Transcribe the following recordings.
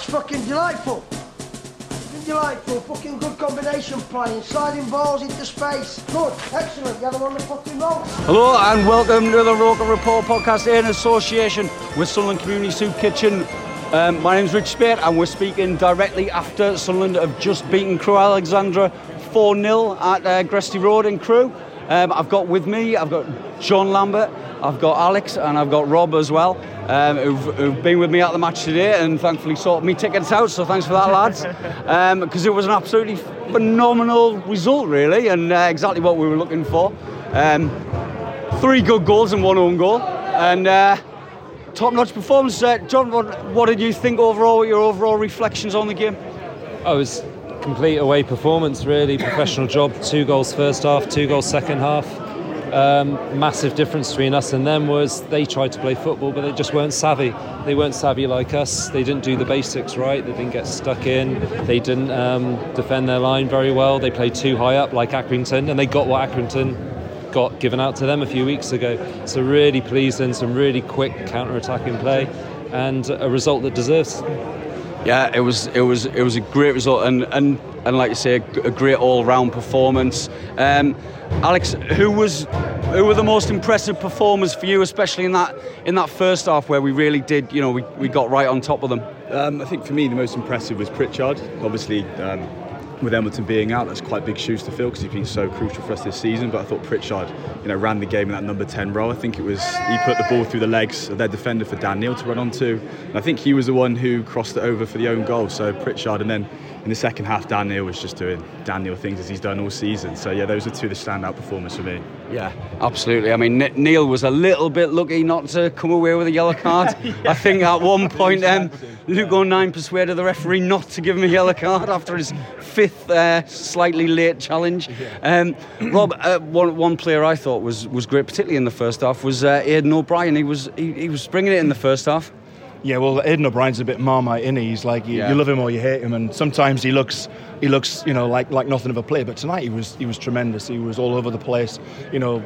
That's fucking delightful. Delightful, fucking good combination playing, sliding balls into space. Good, excellent. You have them on the fucking roll. Hello and welcome to the Roker Report podcast in association with Sunderland Community Soup Kitchen. Um, my name's Rich Spate and we're speaking directly after Sunderland have just beaten Crewe Alexandra 4 0 at uh, Gresty Road in Crewe. Um, I've got with me, I've got John Lambert, I've got Alex, and I've got Rob as well, um, who've, who've been with me at the match today and thankfully sorted me tickets out. So thanks for that, lads, because it was an absolutely phenomenal result, really, and uh, exactly what we were looking for. Um, three good goals and one own goal, and uh, top-notch performance. Uh, John, what, what did you think overall? Your overall reflections on the game? Oh, it was complete away performance, really. Professional job. Two goals first half, two goals second half. Um, massive difference between us and them was they tried to play football, but they just weren't savvy. They weren't savvy like us. They didn't do the basics right. They didn't get stuck in. They didn't um, defend their line very well. They played too high up, like Accrington, and they got what Accrington got given out to them a few weeks ago. So really pleasing, some really quick counter-attacking play, and a result that deserves. Yeah, it was it was it was a great result and and, and like you say, a, great all-round performance. Um, Alex, who was who were the most impressive performers for you, especially in that in that first half where we really did, you know, we, we got right on top of them. Um, I think for me the most impressive was Pritchard. Obviously, um, with Embleton being out, that's quite big shoes to fill because he's been so crucial for us this season. But I thought Pritchard, you know, ran the game in that number 10 role. I think it was he put the ball through the legs of their defender for Dan Neil to run onto. And I think he was the one who crossed it over for the own goal. So Pritchard, and then in the second half, Dan Neil was just doing Dan Neil things as he's done all season. So yeah, those are two of the standout performers for me. Yeah, absolutely. I mean, Neil was a little bit lucky not to come away with a yellow card. I think at one point, um, Luke O'Nien persuaded the referee not to give him a yellow card after his fifth uh, slightly late challenge. Um, Rob, uh, one, one player I thought was, was great, particularly in the first half, was uh, Aiden O'Brien. He was he, he was bringing it in the first half. Yeah, well, Aiden O'Brien's a bit marmite, isn't he? He's like you, Yeah. you love him or you hate him, and sometimes he looks he looks you know like like nothing of a player. But tonight he was he was tremendous. He was all over the place. You know,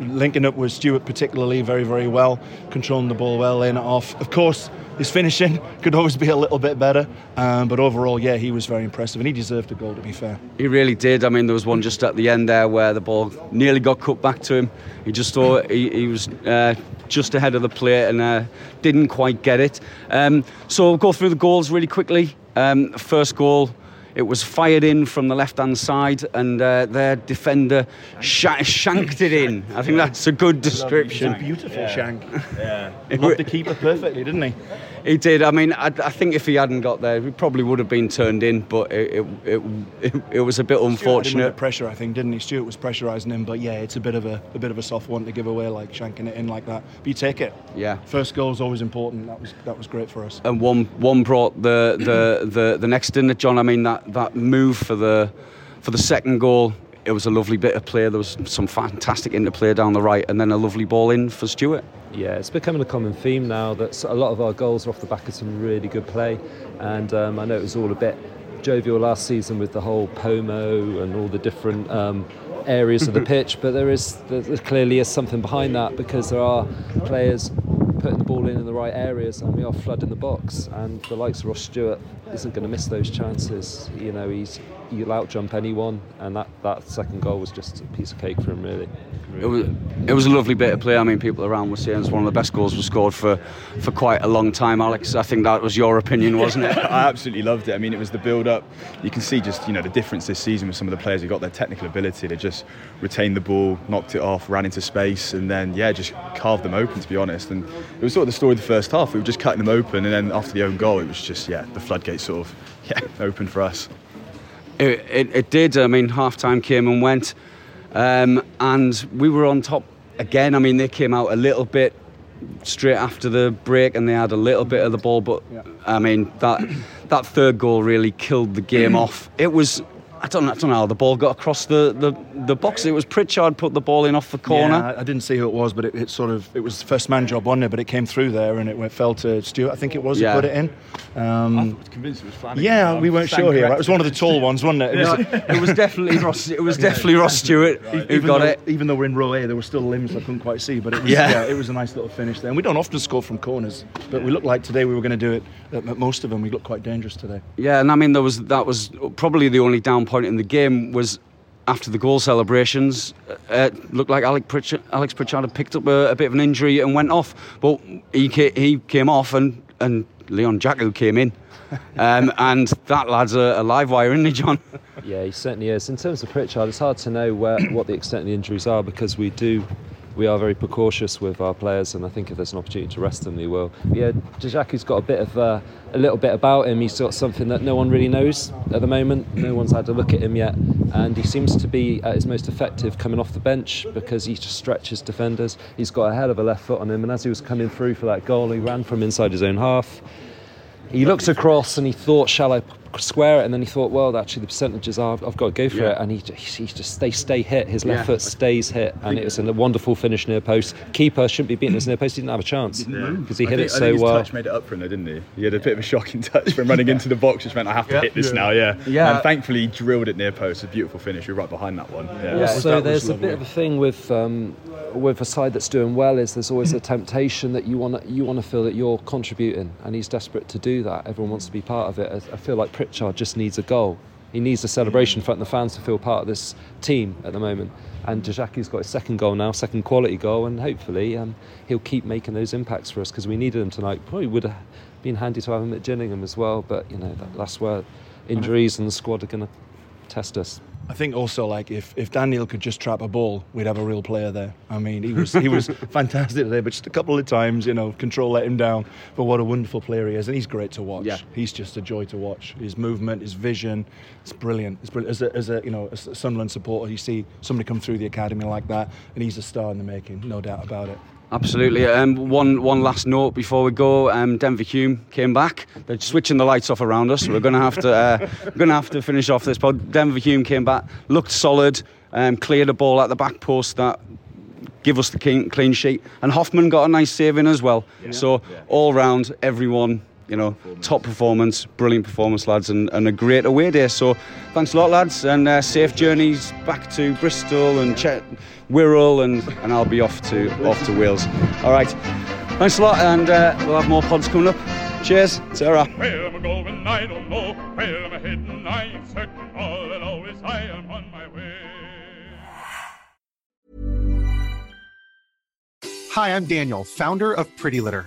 linking up with Stewart particularly very very well, controlling the ball well, laying it off. Of course, his finishing could always be a little bit better, um, but overall, yeah, he was very impressive, and he deserved a goal. To be fair. He really did. I mean, there was one just at the end there where the ball nearly got cut back to him. He just thought he, he was uh, just ahead of the plate and uh, didn't quite get it. Um, so we'll go through the goals really quickly. Um, first goal. It was fired in from the left-hand side, and uh, their defender sh- shanked it in. I think that's a good It's description. a beautiful shank. Yeah. He loved the keeper perfectly, didn't he? He did. I mean, I, I think if he hadn't got there, he probably would have been turned in. But it, it, it, it, it was a bit Stewart had him unfortunate. pressure, I think, didn't he? Stewart was pressurising him, but yeah, it's a bit of a, a bit of a soft one to give away, like shanking it in like that. But you take it. Yeah. First goal is always important. That was that was great for us. and one one brought the the the, the next in it, John. I mean that that move for the for the second goal. It was a lovely bit of play. There was some fantastic interplay down the right, and then a lovely ball in for Stewart. Yeah, it's becoming a common theme now that a lot of our goals are off the back of some really good play. And um, I know it was all a bit jovial last season with the whole Pomo and all the different um, areas of the pitch, but there is there, there clearly is something behind that because there are players putting the ball in in the right areas and we are flooding the box. And the likes of Ross Stewart isn't going to miss those chances. You know, he's you'll out jump anyone, and that, that second goal was just a piece of cake for him, really. It was, it was a lovely bit of play. I mean, people around were saying it's one of the best goals was scored for, for quite a long time. Alex, I think that was your opinion, wasn't it? I absolutely loved it. I mean, it was the build-up. You can see just you know the difference this season with some of the players who got their technical ability. They just retained the ball, knocked it off, ran into space, and then yeah, just carved them open. To be honest, and it was sort of the story of the first half. We were just cutting them open, and then after the own goal, it was just yeah, the floodgates sort of yeah open for us. It, it, it did. I mean, half time came and went, um, and we were on top again. I mean, they came out a little bit straight after the break, and they had a little bit of the ball. But I mean, that that third goal really killed the game off. It was. I don't, know, I don't know how the ball got across the, the, the box. It was Pritchard put the ball in off the corner. Yeah, I didn't see who it was, but it, it sort of it was the first man job on there, but it came through there and it went, fell to Stewart. I think it was. Yeah. Who put it in. Um, I was convinced it was Flanagan. yeah, we weren't sure here. It was one of the tall ones, wasn't it? It was, it was definitely Ross. It was definitely Ross Stewart who even got though, it. Even though we're in row A, there were still limbs I couldn't quite see, but it was, Yeah. yeah. it was a nice little finish there. And we don't often score from corners, but we looked like today we were going to do it at at most of them. We looked quite dangerous today. Yeah, and I mean there was that was probably the only down point in the game was after the goal celebrations. Uh, it looked like Alex Pritchard, Alex Pritchard had picked up a, a bit of an injury and went off, but he ca- he came off and and Leon Dajaku came in, um, and that lad's a, a live wire, isn't he, John? Yeah, he certainly is. In terms of Pritchard, it's hard to know where, what the extent of the injuries are because we do, we are very precautious with our players, and I think if there's an opportunity to rest them, they will. Yeah, Dajaku's got a bit of uh, a little bit about him. He's got something that no one really knows at the moment. No one's had a look at him yet, and he seems to be at his most effective coming off the bench because he just stretches defenders. He's got a hell of a left foot on him, and as he was coming through for that goal, he ran from inside his own half. He looked across and he thought, "Shall I square it?" And then he thought, "Well, actually, the percentages are I've got to go for Yeah. it." And he, j- he just they stay hit. His left Yeah. foot stays hit, and it was a wonderful finish near post. Keeper shouldn't be beating his near post. He didn't have a chance because he I hit think, it I so think his well. touch made it up for him, though, didn't he? He had a bit of a shocking touch from running into the box, which meant I have to hit this now. Yeah, Yeah. And thankfully, he drilled it near post. A beautiful finish. We're right behind that one. Yeah. Also, that there's a bit of a thing with um, with a side that's doing well is there's always a temptation that you want to you want to feel that you're contributing, and he's desperate to do that. Everyone wants to be part of it. I, I feel like Pritchard just needs a goal. He needs a celebration in front of the fans to feel part of this team at the moment. And Dajaku's got his second goal now, second quality goal, and hopefully um, he'll keep making those impacts for us because we needed him tonight. Probably would have been handy to have him at Gillingham as well, but you know that, that's where injuries and the squad are going to test us. I think also like if, if Daniel could just trap a ball, we'd have a real player there. I mean, he was he was fantastic today, but just a couple of times, you know, control let him down. But what a wonderful player he is, and he's great to watch. Yeah. He's just a joy to watch. His movement, his vision, it's brilliant. It's brilliant. As a, as a you know a Sunderland supporter, you see somebody come through the academy like that, and he's a star in the making, no doubt about it. Absolutely. Um, one one last note before we go. Um, Denver Hume came back. They're switching the lights off around us. We're going to have to uh, we're going to have to finish off this pod. Denver Hume came back, looked solid, um, cleared a ball at the back post that give us the clean, clean sheet. And Hoffmann got a nice saving as well. So all round, everyone. You know, top performance, brilliant performance, lads, and, and a great away day. So, thanks a lot, lads, and uh, safe journeys back to Bristol and Chet, Wirral, and, and I'll be off to off to Wales. All right, thanks a lot, and uh, we'll have more pods coming up. Cheers, Sarah. Where am I going? I don't know. Where am I heading? I ain't certain. All I know is I am on my way. Hi, I'm Daniel, founder of Pretty Litter.